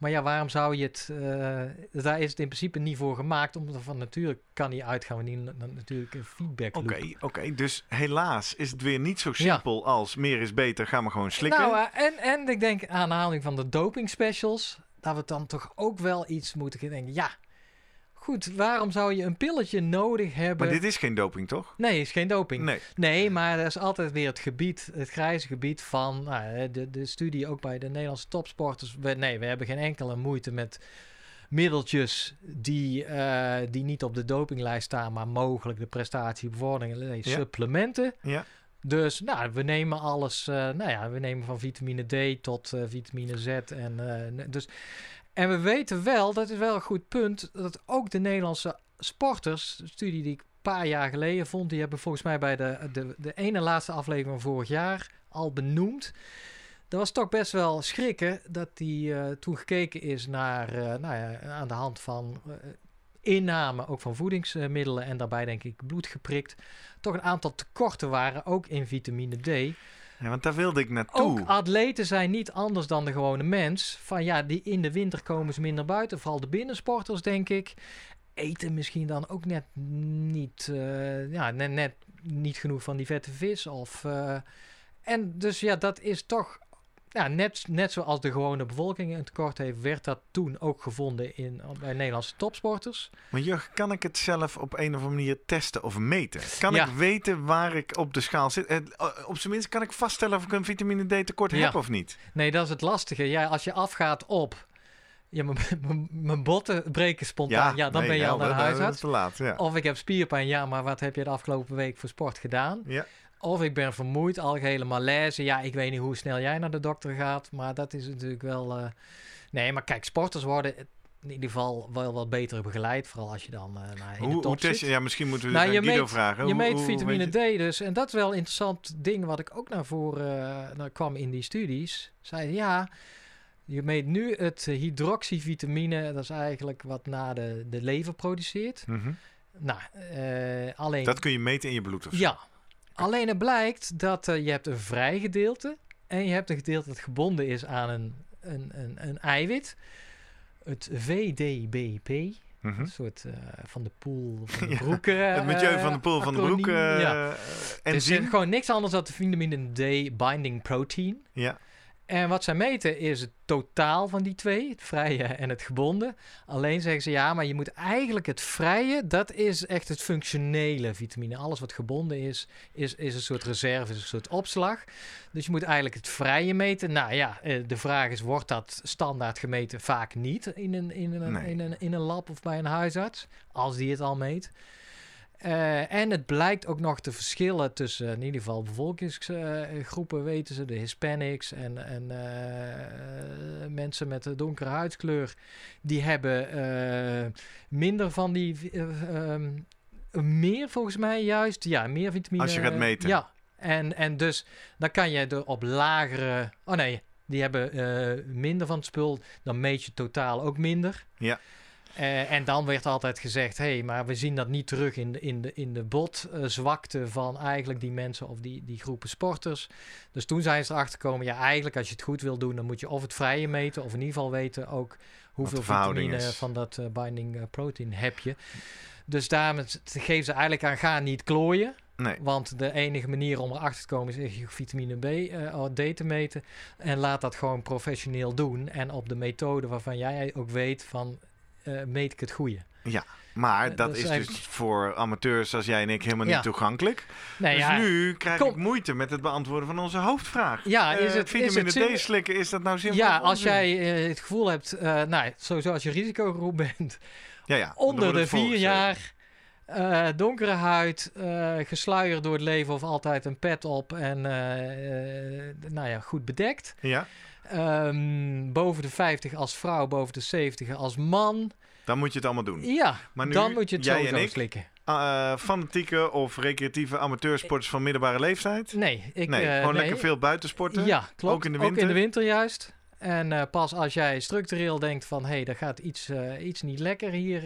Maar ja, waarom zou je het... eh, daar is het in principe niet voor gemaakt. Omdat er van natuurlijk kan niet uitgaan wanneer na- natuurlijk een feedback Oké, oké. Dus helaas is het weer niet zo Ja. simpel als meer is beter, ga maar gewoon slikken. Nou, eh, en, en ik denk aan de aanhaling van de doping specials, dat we dan toch ook wel iets moeten denken. Ja, goed, waarom zou je een pilletje nodig hebben? maar dit is geen doping, toch? Nee, is geen doping. Nee. Nee, maar er is altijd weer het gebied, het grijze gebied van nou, de, de studie ook bij de Nederlandse topsporters. We, nee, we hebben geen enkele moeite met, middeltjes die, eh, die niet op de dopinglijst staan, maar mogelijk de prestatie bevorderen. Nee, Ja. supplementen. Ja. Dus nou, we nemen alles. eh, nou ja, we nemen van vitamine D tot eh, vitamine Z. En, dus, en we weten wel, dat is wel een goed punt, dat ook de Nederlandse sporters, de studie die ik een paar jaar geleden vond, die hebben volgens mij bij de, de, de ene laatste aflevering van vorig jaar al benoemd. Dat was toch best wel schrikken dat die eh, toen gekeken is naar, eh, nou ja, aan de hand van eh, inname ook van voedingsmiddelen en daarbij denk ik bloed geprikt, toch een aantal tekorten waren, ook in vitamine D. Ja, want daar wilde ik naartoe. Ook atleten zijn niet anders dan de gewone mens. Van ja, die in de winter komen ze minder buiten. Vooral de binnensporters, denk ik. Eten misschien dan ook net niet, eh, ja, net, net niet genoeg van die vette vis. Of, eh, en dus ja, dat is toch... Ja, net, net zoals de gewone bevolking een tekort heeft, werd dat toen ook gevonden in, bij Nederlandse topsporters. Maar Jurgen, kan ik het zelf op een of andere manier testen of meten? Kan Ja. ik weten waar ik op de schaal zit? Eh, Op zijn minst kan ik vaststellen of ik een vitamine D tekort Ja. heb of niet. Nee, dat is het lastige. Ja, als je afgaat op... Ja, mijn- botten breken spontaan. Ja, dan nee, ben je al naar de dat- dat is huisarts. te laat. Ja. Of ik heb spierpijn, ja, maar wat heb je de afgelopen week voor sport gedaan? Ja. Of ik ben vermoeid, algehele malaise. Ja, ik weet niet hoe snel jij naar de dokter gaat, maar dat is natuurlijk wel... eh, Nee, maar kijk, sporters worden in ieder geval wel wat beter begeleid. Vooral als je dan eh naar in de top hoe test je? Ja, misschien moeten we Nou, je Guido meet- vragen. Je Hoe- meet hoe vitamine je- D dus. En dat is wel een interessant ding wat ik ook naar voren naar kwam in die studies. Zeiden ja, je meet nu het hydroxyvitamine. Dat is eigenlijk wat na de, de lever produceert. Mhm. Nou, alleen... Dat kun je meten in je bloed of zo. Ja, alleen het blijkt dat eh, je hebt een vrij gedeelte en je hebt een gedeelte dat gebonden is aan een, een, een, een eiwit. Het VDBP, Mhm. een soort eh, van de poel van de Ja, broek. eh, Het milieu van de poel van de broek. acroniem, eh ja. Het is enzym. eh, gewoon niks anders dan de vitamine D binding protein. Ja. En wat zij meten is het totaal van die twee, het vrije en het gebonden. Alleen zeggen ze ja, maar je moet eigenlijk het vrije, dat is echt het functionele vitamine. Alles wat gebonden is, is, is een soort reserve, is een soort opslag. Dus je moet eigenlijk het vrije meten. Nou ja, eh, de vraag is, wordt dat standaard gemeten? Vaak niet in een, in een, Nee. in een, in een lab of bij een huisarts, als die het al meet. Eh, en het blijkt ook nog te verschillen tussen in ieder geval bevolkingsgroepen, weten ze, de Hispanics en, en eh, mensen met een donkere huidskleur. Die hebben eh, minder van die, eh, ehm, meer volgens mij juist, ja, meer vitamine. Als je gaat meten. Ja, en, en dus dan kan je er op lagere, oh nee, die hebben eh, minder van het spul, dan meet je totaal ook minder. Ja. Eh, en dan werd altijd gezegd: hé, hey, maar we zien dat niet terug in de, in de, in de botzwakte van eigenlijk die mensen of die, die groepen sporters. Dus toen zijn ze erachter gekomen: ja, eigenlijk als je het goed wil doen, dan moet je of het vrije meten, of in ieder geval weten ook hoeveel vitamine is. van dat eh, binding eh, protein heb je. Dus daarom geven ze eigenlijk aan: ga niet klooien. Nee. Want de enige manier om erachter te komen is je vitamine B, eh, of D te meten. En laat dat gewoon professioneel doen. En op de methode waarvan jij ook weet van eh, meet ik het goede. Maar Eh, dat, dat is is dus voor amateurs zoals jij en ik helemaal Ja. niet toegankelijk. Nee, dus ja, nu krijg kom- ik moeite met het beantwoorden van onze hoofdvraag. Ja, is Eh, het- is vitamine het zin- D slikken, is dat nou zinvol? ja, als jij het gevoel hebt, eh nou, sowieso als je risicogroep bent, ja, ja, onder de het vier jaar, donkere huid, gesluierd door het leven of altijd een pet op en nou ja, goed bedekt. Ja, Ehm, boven de 50 als vrouw, boven de 70 als man. dan moet je het allemaal doen. Ja, Maar nu, dan moet je het jij en sowieso ik- slikken. Eh, fanatieke of recreatieve amateursporters van middelbare leeftijd? Nee, ik, nee, eh, gewoon nee. lekker veel buitensporten? Ja, klopt. Ook in de Ook in winter? de winter juist. En eh, pas als jij structureel denkt van... hé, hey, dat gaat iets, iets niet lekker hier.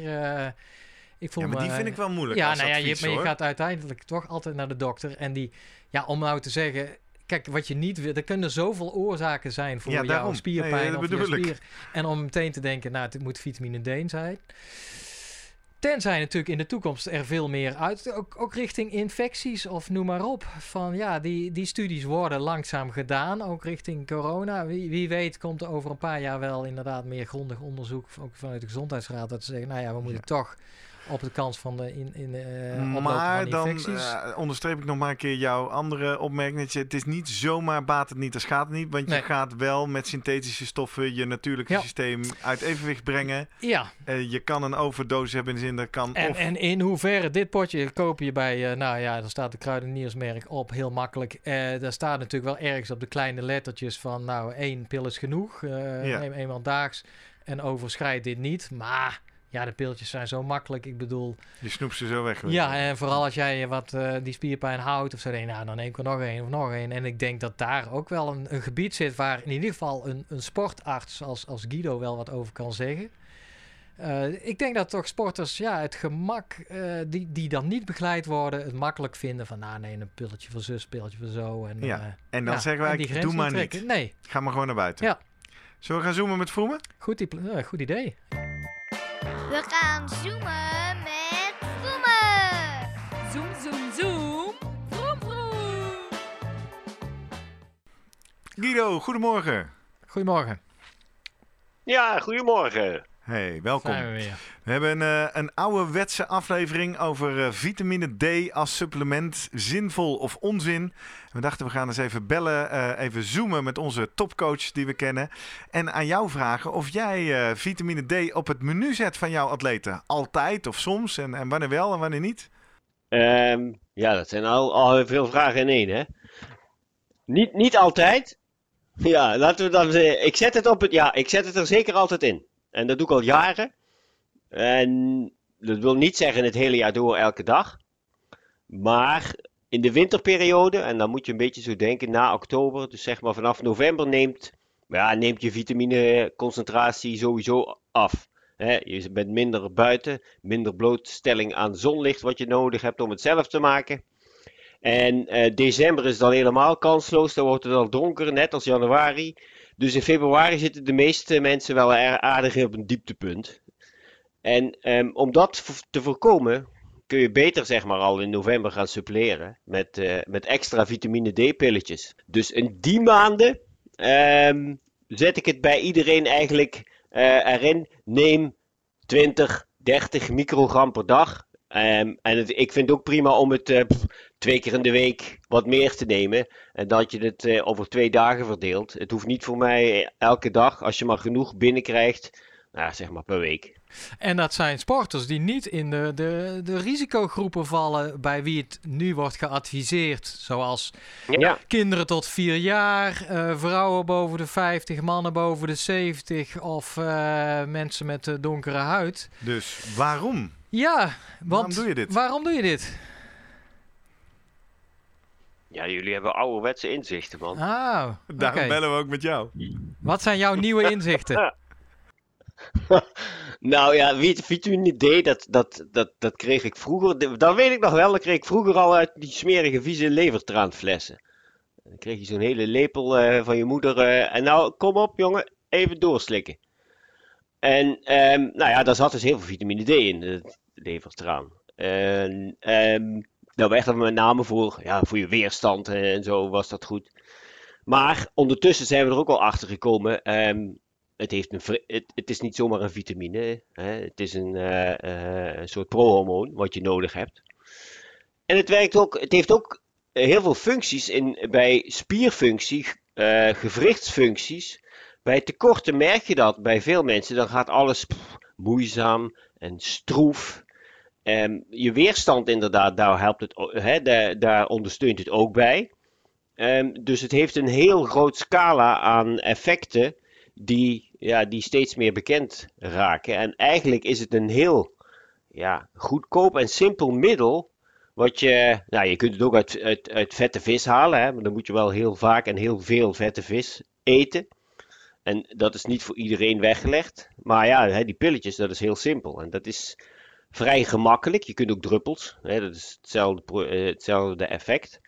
ik voel Ja, maar die vind ik wel moeilijk Ja, nou ja, je, maar je hoor. gaat uiteindelijk toch altijd naar de dokter. En die, ja, om nou te zeggen... Kijk, wat je niet wil... Er kunnen zoveel oorzaken zijn voor Ja, jouw daarom. spierpijn Nee, of je spier. En om meteen te denken, nou, het moet vitamine D zijn. Tenzij natuurlijk in de toekomst er veel meer uit, ook, ook richting infecties of noem maar op. Van ja, die, die studies worden langzaam gedaan, ook richting corona. Wie, wie weet komt er over een paar jaar wel inderdaad meer grondig onderzoek, ook vanuit de gezondheidsraad, dat ze zeggen, nou ja, we moeten toch op de kans van de in, in, uh, maar dan infecties. Uh, onderstreep ik nog maar een keer jouw andere opmerking. Het is niet zomaar baat het niet, dan schaadt het niet. Want Nee. je gaat wel met synthetische stoffen je natuurlijke Ja. systeem uit evenwicht brengen. Ja, Eh, je kan een overdose hebben in de zin dat kan en, of... en in hoeverre dit potje koop je bij, eh, nou ja, daar staat de kruideniersmerk op, heel makkelijk. Eh daar staat natuurlijk wel ergens op de kleine lettertjes van, nou, één pil is genoeg, eh Ja. een- eenmaal daags. En overschrijd dit niet. Maar ja, de pilletjes zijn zo makkelijk. Ik bedoel, Je snoept ze zo weg. Ja, je. en vooral als jij wat eh, die spierpijn houdt of zo, denk nou, dan neem ik er nog één of nog één. En ik denk dat daar ook wel een, een gebied zit waar in ieder geval een, een sportarts als, als Guido wel wat over kan zeggen. Eh, ik denk dat toch sporters ja, het gemak, eh, die, die dan niet begeleid worden, het makkelijk vinden van, nou nee, een pilletje voor zus, pilletje voor zo. En, Ja, En dan ja, zeggen wij, doe maar trekken. niet. Nee, Ga maar gewoon naar buiten. Ja. Zullen we gaan zoomen met Vroemen? goed, goed idee. We gaan zoomen met Voemen. Zoom, zoom, zoom. Vroom, vroom. Guido, goedemorgen. Goedemorgen, Ja, goedemorgen. Hey, welkom. zijn we weer. We hebben eh, een ouderwetse aflevering over eh, vitamine D als supplement. Zinvol of onzin. We dachten we gaan eens even bellen, eh, even zoomen met onze topcoach die we kennen. En aan jou vragen of jij eh, vitamine D op het menu zet van jouw atleten. Altijd of soms en, en wanneer wel en wanneer niet. Ehm, ja, dat zijn al, al veel vragen in één, hè? Niet, niet altijd. Ja, laten we dan. ik zet het op het. Ja, ik zet het er zeker altijd in. En dat doe ik al jaren. En dat wil niet zeggen het hele jaar door elke dag. Maar in de winterperiode, en dan moet je een beetje zo denken na oktober, dus zeg maar vanaf november neemt, ja, neemt je vitamineconcentratie sowieso af. Je bent minder buiten, minder blootstelling aan zonlicht wat je nodig hebt om het zelf te maken. En eh, december is dan helemaal kansloos, dan wordt het al donker, net als januari. Dus in februari zitten de meeste mensen wel aardig op een dieptepunt. En ehm, om dat te voorkomen, kun je beter zeg maar al in november gaan suppleren met, eh, met extra vitamine D-pilletjes. Dus in die maanden ehm, zet ik het bij iedereen eigenlijk eh, erin. Neem 20, 30 microgram per dag. Ehm, en ik vind het ook prima om het eh, twee keer in de week wat meer te nemen. En dat je het eh, over twee dagen verdeelt. Het hoeft niet voor mij elke dag, als je maar genoeg binnenkrijgt. Nou, zeg maar per week. En dat zijn sporters die niet in de, de, de risicogroepen vallen bij wie het nu wordt geadviseerd. Zoals Ja, kinderen tot 4 jaar, eh, vrouwen boven de 50, mannen boven de 70 of eh, mensen met eh, donkere huid. Dus waarom? Ja, want Waarom doe je dit? Waarom doe je dit? Ja jullie hebben ouderwetse inzichten, man. Ah, Daarom bellen we ook met jou. Wat zijn jouw nieuwe inzichten? Nou ja, vit- vitamine D, dat, dat, dat, dat kreeg ik vroeger. Dat weet ik nog wel, dat kreeg ik vroeger al uit die smerige, vieze levertraanflessen. Dan kreeg je zo'n hele lepel eh, van je moeder. eh, en nou, kom op jongen, even doorslikken. En ehm, nou ja, daar zat dus heel veel vitamine D in, de levertraan. En ehm, werd er met name voor, ja, voor je weerstand eh, en zo was dat goed. Maar ondertussen zijn we er ook al achter gekomen. ehm, het, heeft een, het, het is niet zomaar een vitamine. Hè? Het is een, eh, een soort prohormoon wat je nodig hebt. En het, werkt ook, het heeft ook heel veel functies in, bij spierfunctie, eh, gewrichtsfuncties. Bij tekorten merk je dat bij veel mensen. Dan gaat alles moeizaam en stroef. Ehm, je weerstand inderdaad, daar, helpt het, daar, daar ondersteunt het ook bij. Ehm, dus het heeft een heel groot scala aan effecten die, ja, die steeds meer bekend raken. En eigenlijk is het een heel ja, goedkoop en simpel middel. Wat je, nou, je kunt het ook uit, vette vis halen, hè, maar dan moet je wel heel vaak en heel veel vette vis eten. En dat is niet voor iedereen weggelegd. Maar ja, die pilletjes, dat is heel simpel. En dat is vrij gemakkelijk. Je kunt ook druppels, hè, dat is hetzelfde, eh, hetzelfde effect.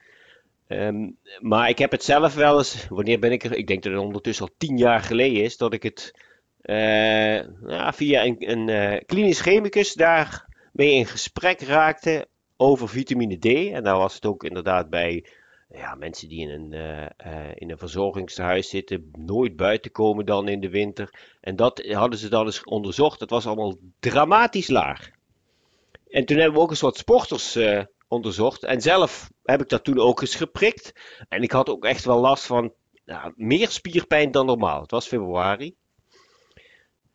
Ehm, maar ik heb het zelf wel eens, wanneer ben ik er? Ik denk dat het ondertussen al tien jaar geleden is dat ik het eh, ja, via een, een eh, klinisch chemicus daarmee in gesprek raakte over vitamine D. En daar was het ook inderdaad bij ja, mensen die in een, eh, in een verzorgingstehuis zitten, nooit buiten komen dan in de winter. En dat hadden ze dan eens onderzocht. Dat was allemaal dramatisch laag. En toen hebben we ook een soort sporters eh, onderzocht. En zelf heb ik dat toen ook eens geprikt. En ik had ook echt wel last van nou, meer spierpijn dan normaal. Het was februari.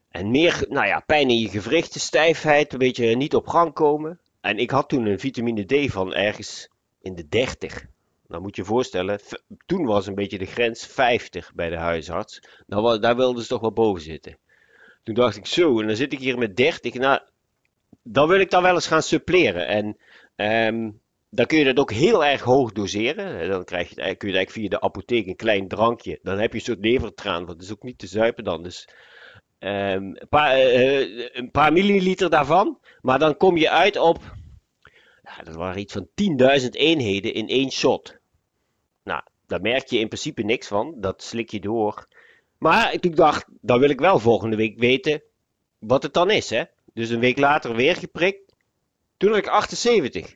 En meer, nou ja, pijn in je gewrichten, stijfheid, een beetje niet op gang komen. En ik had toen een vitamine D van ergens in de 30. Nou moet je je voorstellen, toen was een beetje de grens 50 bij de huisarts. Nou, daar wilden ze toch wel boven zitten. Toen dacht ik zo, en dan zit ik hier met 30. Nou, dan wil ik dan wel eens gaan suppleren. En ehm, dan kun je dat ook heel erg hoog doseren. Eh, Dan krijg je kun je eigenlijk via de apotheek een klein drankje. Dan heb je een soort levertraan, want dat is ook niet te zuipen dan. Dus ehm, een, paar, eh, een paar milliliter daarvan. Maar dan kom je uit op, ja, dat waren iets van 10.000 eenheden in één shot. Nou, daar merk je in principe niks van. Dat slik je door. Maar ik dacht, dan wil ik wel volgende week weten wat het dan is, hè. Dus een week later weer geprikt. Toen had ik 78.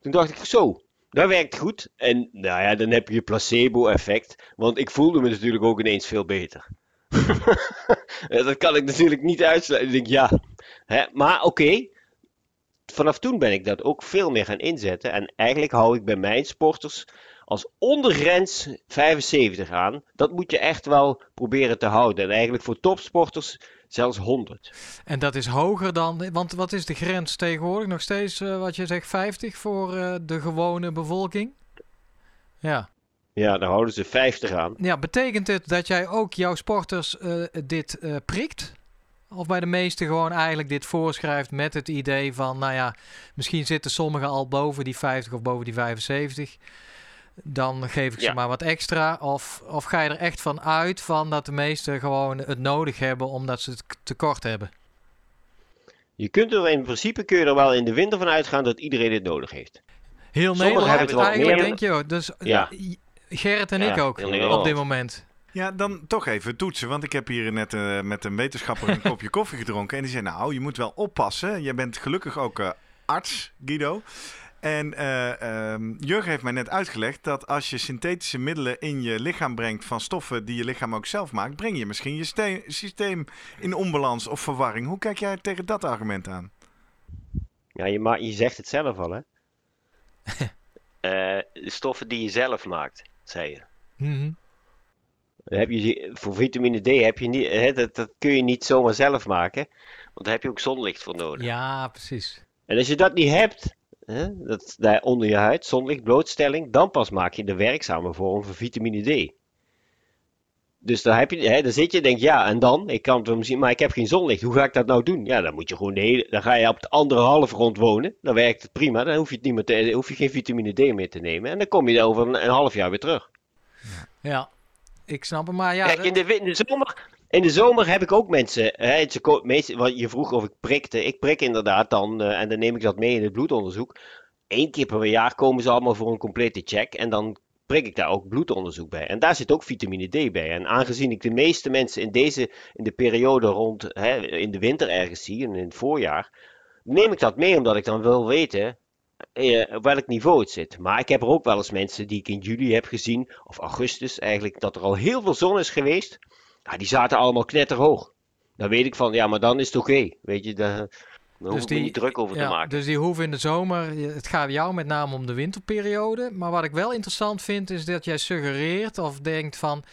Toen dacht ik, zo, dat werkt goed. En nou ja, dan heb je placebo-effect. Want ik voelde me natuurlijk ook ineens veel beter. dat kan ik natuurlijk niet uitsluiten. Ik denk, ja. Hè, maar oké. Vanaf toen ben ik dat ook veel meer gaan inzetten. En eigenlijk hou ik bij mijn sporters als ondergrens 75 aan. Dat moet je echt wel proberen te houden. En eigenlijk voor topsporters zelfs 100. En dat is hoger dan, want wat is de grens tegenwoordig? Nog steeds, eh, wat je zegt, 50 voor eh, de gewone bevolking? Ja. Ja, daar houden ze 50 aan. ja, betekent dit dat jij ook jouw sporters eh, dit prikt? Of bij de meesten gewoon eigenlijk dit voorschrijft met het idee van, nou ja, misschien zitten sommigen al boven die 50 of boven die 75. Dan geef ik ze Ja. maar wat extra. Of, of ga je er echt van uit van dat de meesten gewoon het nodig hebben omdat ze het tekort hebben? Je kunt er in principe kun je er wel in de winter van uitgaan dat iedereen het nodig heeft. Heel Sommigen Nederland hebben het wel eigenlijk, meer- denk je. hoor. Dus eh, Ja. Gerrit en Ja, ik ook op dit moment. Ja, dan toch even toetsen. Want ik heb hier net eh, met een wetenschapper een kopje koffie gedronken. En die zei, nou, je moet wel oppassen. Je bent gelukkig ook eh, arts, Guido. En eh ehm, Jurgen heeft mij net uitgelegd dat als je synthetische middelen in je lichaam brengt van stoffen die je lichaam ook zelf maakt, breng je misschien je ste- systeem in onbalans of verwarring. Hoe kijk jij tegen dat argument aan? Ja, je, ma je zegt het zelf al, hè? Eh, de stoffen die je zelf maakt, zei je. Mhm. Heb je voor vitamine D heb je niet, hè, dat, dat kun je niet zomaar zelf maken, want daar heb je ook zonlicht voor nodig. Ja, precies. En als je dat niet hebt, hè, dat daar onder je huid, zonlicht, blootstelling, dan pas maak je de werkzame vorm van vitamine D. Dus dan, heb je, hè, dan zit je en denk ja, en dan? Ik kan het wel zien, maar ik heb geen zonlicht. Hoe ga ik dat nou doen? Ja, dan moet je gewoon de hele, dan ga je op het andere half rond wonen. Dan werkt het prima. Dan hoef je, het niet meer te, hoef je geen vitamine D meer te nemen. En dan kom je er over een, een half jaar weer terug. Ja, ik snap het. Maar ja, Kijk, in de, in de zomer, in de zomer heb ik ook mensen. Hè, wat je vroeg of ik prikte. Ik prik inderdaad dan. eh, en dan neem ik dat mee in het bloedonderzoek. Eén keer per jaar komen ze allemaal voor een complete check. En dan prik ik daar ook bloedonderzoek bij. En daar zit ook vitamine D bij. En aangezien ik de meeste mensen in deze in de periode rond hè, in de winter ergens zie en in het voorjaar, neem ik dat mee omdat ik dan wil weten eh, op welk niveau het zit. Maar ik heb er ook wel eens mensen die ik in juli heb gezien, of augustus eigenlijk, dat er al heel veel zon is geweest. Ja, die zaten allemaal knetterhoog. Dan weet ik van, ja, maar dan is het oké. Weet je, daar, daar hoef niet druk over ja, te maken. Dus die hoeven in de zomer. Het gaat jou met name om de winterperiode. Maar wat ik wel interessant vind, is dat jij suggereert of denkt van.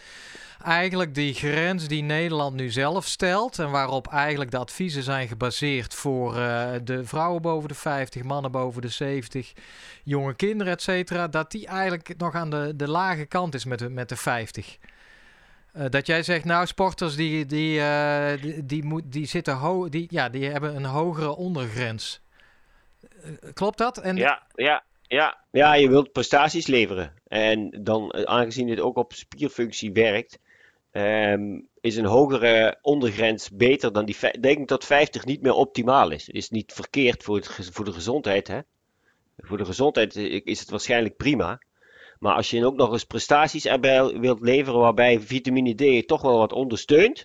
Eigenlijk die grens die Nederland nu zelf stelt. En waarop eigenlijk de adviezen zijn gebaseerd voor eh, de vrouwen boven de 50, mannen boven de 70, jonge kinderen, et cetera. Dat die eigenlijk nog aan de, de lage kant is met de, met de 50. Eh, dat jij zegt, nou, sporters die, die, eh, die, die, moet, die, zitten ho die, ja, die hebben een hogere ondergrens. Eh, klopt dat? En Ja, ja, ja. Ja, je wilt prestaties leveren. En dan, aangezien het ook op spierfunctie werkt, ehm, is een hogere ondergrens beter dan die. Ik denk dat 50 niet meer optimaal is. Is niet verkeerd voor, het, voor de gezondheid, hè? Voor de gezondheid is het waarschijnlijk prima. Maar als je ook nog eens prestaties erbij wilt leveren waarbij vitamine D toch wel wat ondersteunt,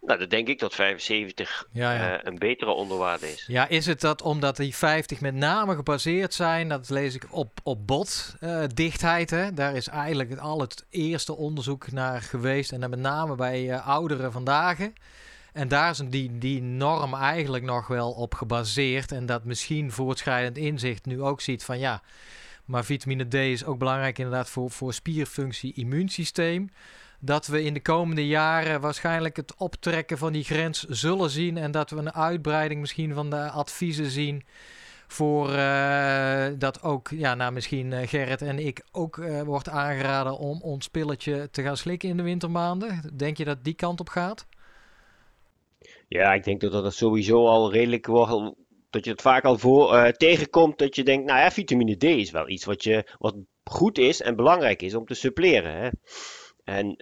nou, dan denk ik dat 75 Ja, ja. eh, een betere onderwaarde is. Ja, is het dat omdat die 50 met name gebaseerd zijn, dat lees ik op, op botdichtheid. hè? Daar is eigenlijk al het eerste onderzoek naar geweest. En dan met name bij eh, ouderen vandaag. En En daar is die, die norm eigenlijk nog wel op gebaseerd. En dat misschien voortschrijdend inzicht nu ook ziet van ja, maar vitamine D is ook belangrijk inderdaad voor, voor spierfunctie, immuunsysteem. Dat we in de komende jaren waarschijnlijk het optrekken van die grens zullen zien. En dat we een uitbreiding misschien van de adviezen zien. Voor eh, dat ook, ja, nou misschien eh, Gerrit en ik ook eh, wordt aangeraden om ons pilletje te gaan slikken in de wintermaanden. Denk je dat die kant op gaat? Ja, ik denk dat dat sowieso al redelijk wordt. Dat je het vaak al voor eh, tegenkomt. Dat je denkt, nou ja, vitamine D is wel iets wat, je, wat goed is en belangrijk is om te suppleren. Hè? En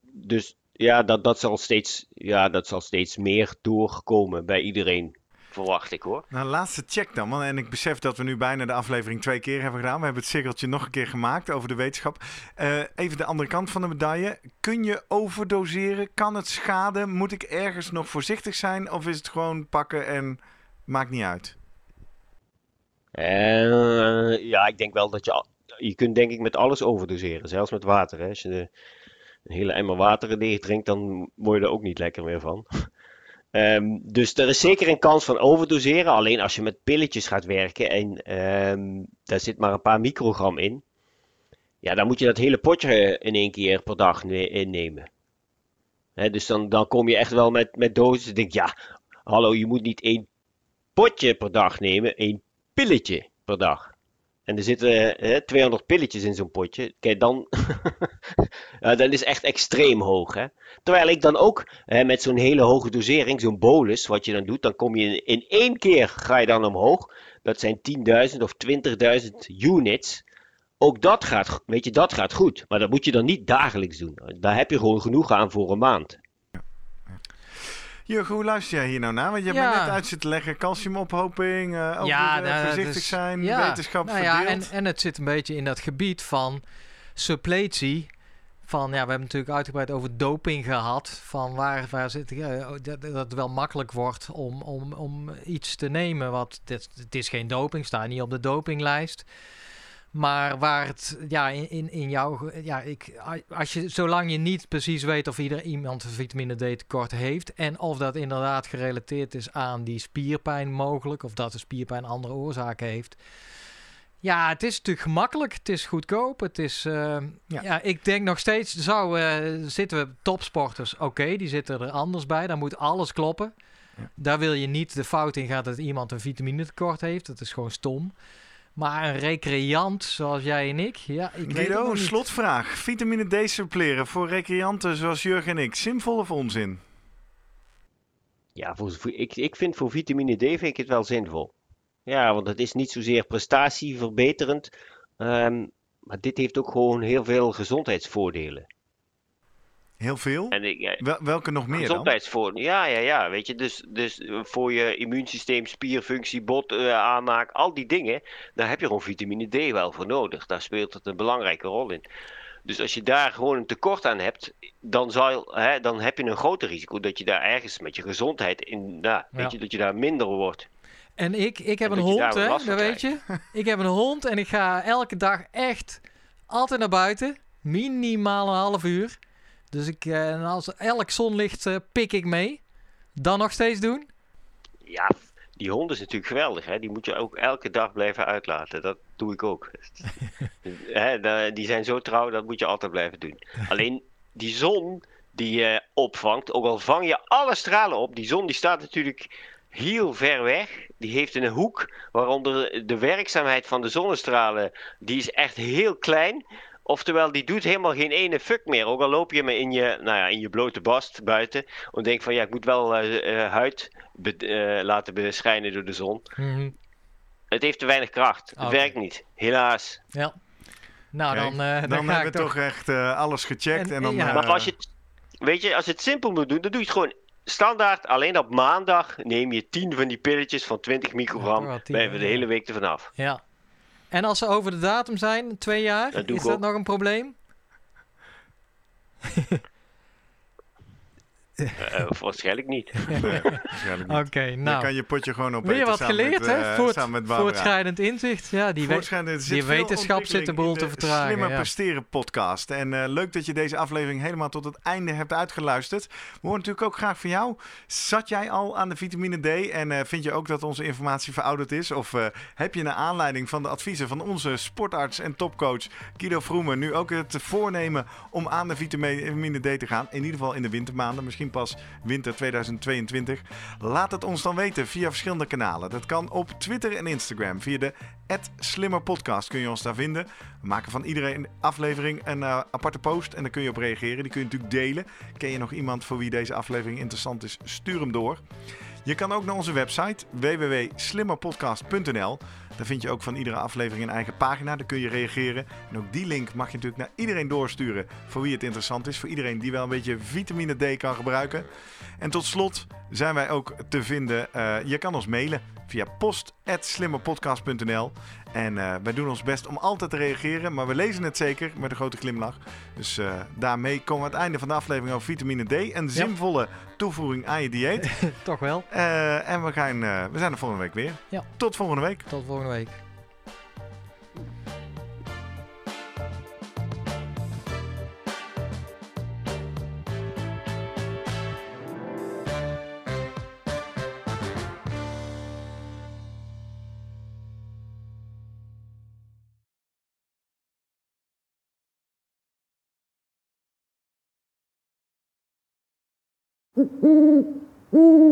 dus ja dat, dat, zal steeds, ja, dat zal steeds meer doorkomen bij iedereen. Verwacht ik hoor. Nou, laatste check dan, man. En ik besef dat we nu bijna de aflevering twee keer hebben gedaan. We hebben het cirkeltje nog een keer gemaakt over de wetenschap. Eh, even de andere kant van de medaille. Kun je overdoseren? Kan het schaden? Moet ik ergens nog voorzichtig zijn? Of is het gewoon pakken en maakt niet uit? Uh, ja, ik denk wel dat je... al- Je kunt denk ik met alles overdoseren. Zelfs met water. Hè? Als je een hele emmer water leeg drinkt, dan word je er ook niet lekker meer van. Ehm, dus er is zeker een kans van overdoseren. Alleen als je met pilletjes gaat werken en ehm, daar zit maar een paar microgram in. Ja, dan moet je dat hele potje in één keer per dag ne- innemen. Dus dan, dan kom je echt wel met, met doses. Ik denk, ja, hallo, je moet niet één potje per dag nemen, één pilletje per dag. En er zitten eh, 200 pilletjes in zo'n potje. Kijk, dan, ja, dat is echt extreem hoog. Hè? Terwijl ik dan ook hè, met zo'n hele hoge dosering, zo'n bolus, wat je dan doet, dan kom je in, in één keer ga je dan omhoog. Dat zijn 10.000 of 20.000 units. Ook dat gaat, weet je, dat gaat goed. Maar dat moet je dan niet dagelijks doen. Daar heb je gewoon genoeg aan voor een maand. Jurgen, hoe luister jij hier nou naar? Want je hebt me net uit zitten leggen. Calciumophoping, over, Ja, nou, dat voorzichtig is- zijn, wetenschap nou ja, en, verdeeld. en het zit een beetje in dat gebied van suppletie. Van, ja, we hebben natuurlijk uitgebreid over doping gehad. Van waar, waar zit ja, dat, dat het wel makkelijk wordt om, om, om iets te nemen. Wat dit, het is geen doping, staat niet op de dopinglijst. Maar waar het, ja, in, in, in jouw, ja, ik, als je, zolang je niet precies weet of ieder iemand een vitamine D tekort heeft en of dat inderdaad gerelateerd is aan die spierpijn mogelijk, of dat de spierpijn andere oorzaken heeft. Ja, het is natuurlijk gemakkelijk, het is goedkoop, het is, eh, Ja. ja. ik denk nog steeds, zou, eh, zitten we topsporters, oké, die zitten er anders bij, dan moet alles kloppen. Ja. Daar wil je niet de fout in gaan dat iemand een vitamine tekort heeft, dat is gewoon stom. Maar een recreant zoals jij en ik, ja, ik weet het Guido, een niet. slotvraag. Vitamine D suppleren voor recreanten zoals Jurgen en ik. Zinvol of onzin? Ja, voor, voor- ik, ik vind voor vitamine D vind ik het wel zinvol. Ja, want het is niet zozeer prestatieverbeterend. ehm, maar dit heeft ook gewoon heel veel gezondheidsvoordelen. Heel veel? En ik, ja, Wel- welke nog meer dan? gezondheidsvoordelen. Ja, ja, ja. Weet je, dus, dus voor je immuunsysteem, spierfunctie, bot eh, aanmaak, al die dingen, daar heb je gewoon vitamine D wel voor nodig. Daar speelt het een belangrijke rol in. Dus als je daar gewoon een tekort aan hebt, dan, zal, hè, dan heb je een groter risico dat je daar ergens met je gezondheid in, nou, weet Ja. je, dat je daar minder wordt. En ik, ik heb En een hond, hè, dat weet je. Ik heb een hond en ik ga elke dag echt altijd naar buiten. Minimaal een half uur. Dus ik, eh, en als elk zonlicht eh, pik ik mee. Dan nog steeds doen. Ja, die hond is natuurlijk geweldig. Hè? Die moet je ook elke dag blijven uitlaten. Dat doe ik ook. Die zijn zo trouw, dat moet je altijd blijven doen. Alleen die zon die je opvangt, ook al vang je alle stralen op, die zon die staat natuurlijk heel ver weg. Die heeft een hoek waaronder de werkzaamheid van de zonnestralen, die is echt heel klein. Oftewel, die doet helemaal geen ene fuck meer. Ook al loop je me in je, nou ja, in je blote bast buiten. En denk van ja, ik moet wel eh, eh, huid be- eh, laten beschijnen door de zon. Mhm. Het heeft te weinig kracht. Het werkt niet. Helaas. Ja. Nou, dan, eh, dan, hebben we toch echt eh, alles gecheckt. En- En, dan, ja. Maar als je het, weet je, als je het simpel moet doen, dan doe je het gewoon standaard. Alleen op maandag neem je 10 van die pilletjes van 20 microgram. Ja, wel 10, blijven we de hele week ervan af. Ja. En als ze over de datum zijn, twee jaar, is dat nog een probleem? Eh, eh, waarschijnlijk niet. Nee, waarschijnlijk niet. Oké, Dan nou. kan je potje gewoon op Weer wat geleerd, hè? Voort, Barbara. voortschrijdend inzicht. Ja, die, we- wetenschap zit de boel te vertragen, Slimmer ja. presteren podcast. En eh, leuk dat je deze aflevering helemaal tot het einde hebt uitgeluisterd. We horen natuurlijk ook graag van jou. Zat jij al aan de vitamine D en eh, vind je ook dat onze informatie verouderd is? Of eh, heb je naar aanleiding van de adviezen van onze sportarts en topcoach Guido Vroemen nu ook het voornemen om aan de vitamine D te gaan? In ieder geval in de wintermaanden, misschien pas winter 2022. Laat het ons dan weten via verschillende kanalen. Dat kan op Twitter en Instagram. Via de @slimmerpodcast kun je ons daar vinden. We maken van iedere aflevering een eh, aparte post en daar kun je op reageren. Die kun je natuurlijk delen. Ken je nog iemand voor wie deze aflevering interessant is? Stuur hem door. Je kan ook naar onze website www.slimmerpodcast.nl. Daar vind je ook van iedere aflevering een eigen pagina. Daar kun je reageren. En ook die link mag je natuurlijk naar iedereen doorsturen voor wie het interessant is. Voor iedereen die wel een beetje vitamine D kan gebruiken. En tot slot zijn wij ook te vinden. eh, je kan ons mailen via post.slimmerpodcast.nl. En eh, wij doen ons best om altijd te reageren. Maar we lezen het zeker met een grote glimlach. Dus eh, daarmee komen we aan het einde van de aflevering over vitamine D. Een zinvolle toevoeging aan je dieet. Toch wel. En we, gaan, we zijn er volgende week weer. Ja. Tot volgende week. Tot volgende.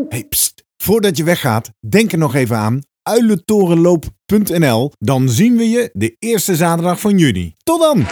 Hey. Voordat je weggaat, denk er nog even aan uilentorenloop.nl. Dan zien we je de eerste zaterdag van juni. Tot dan!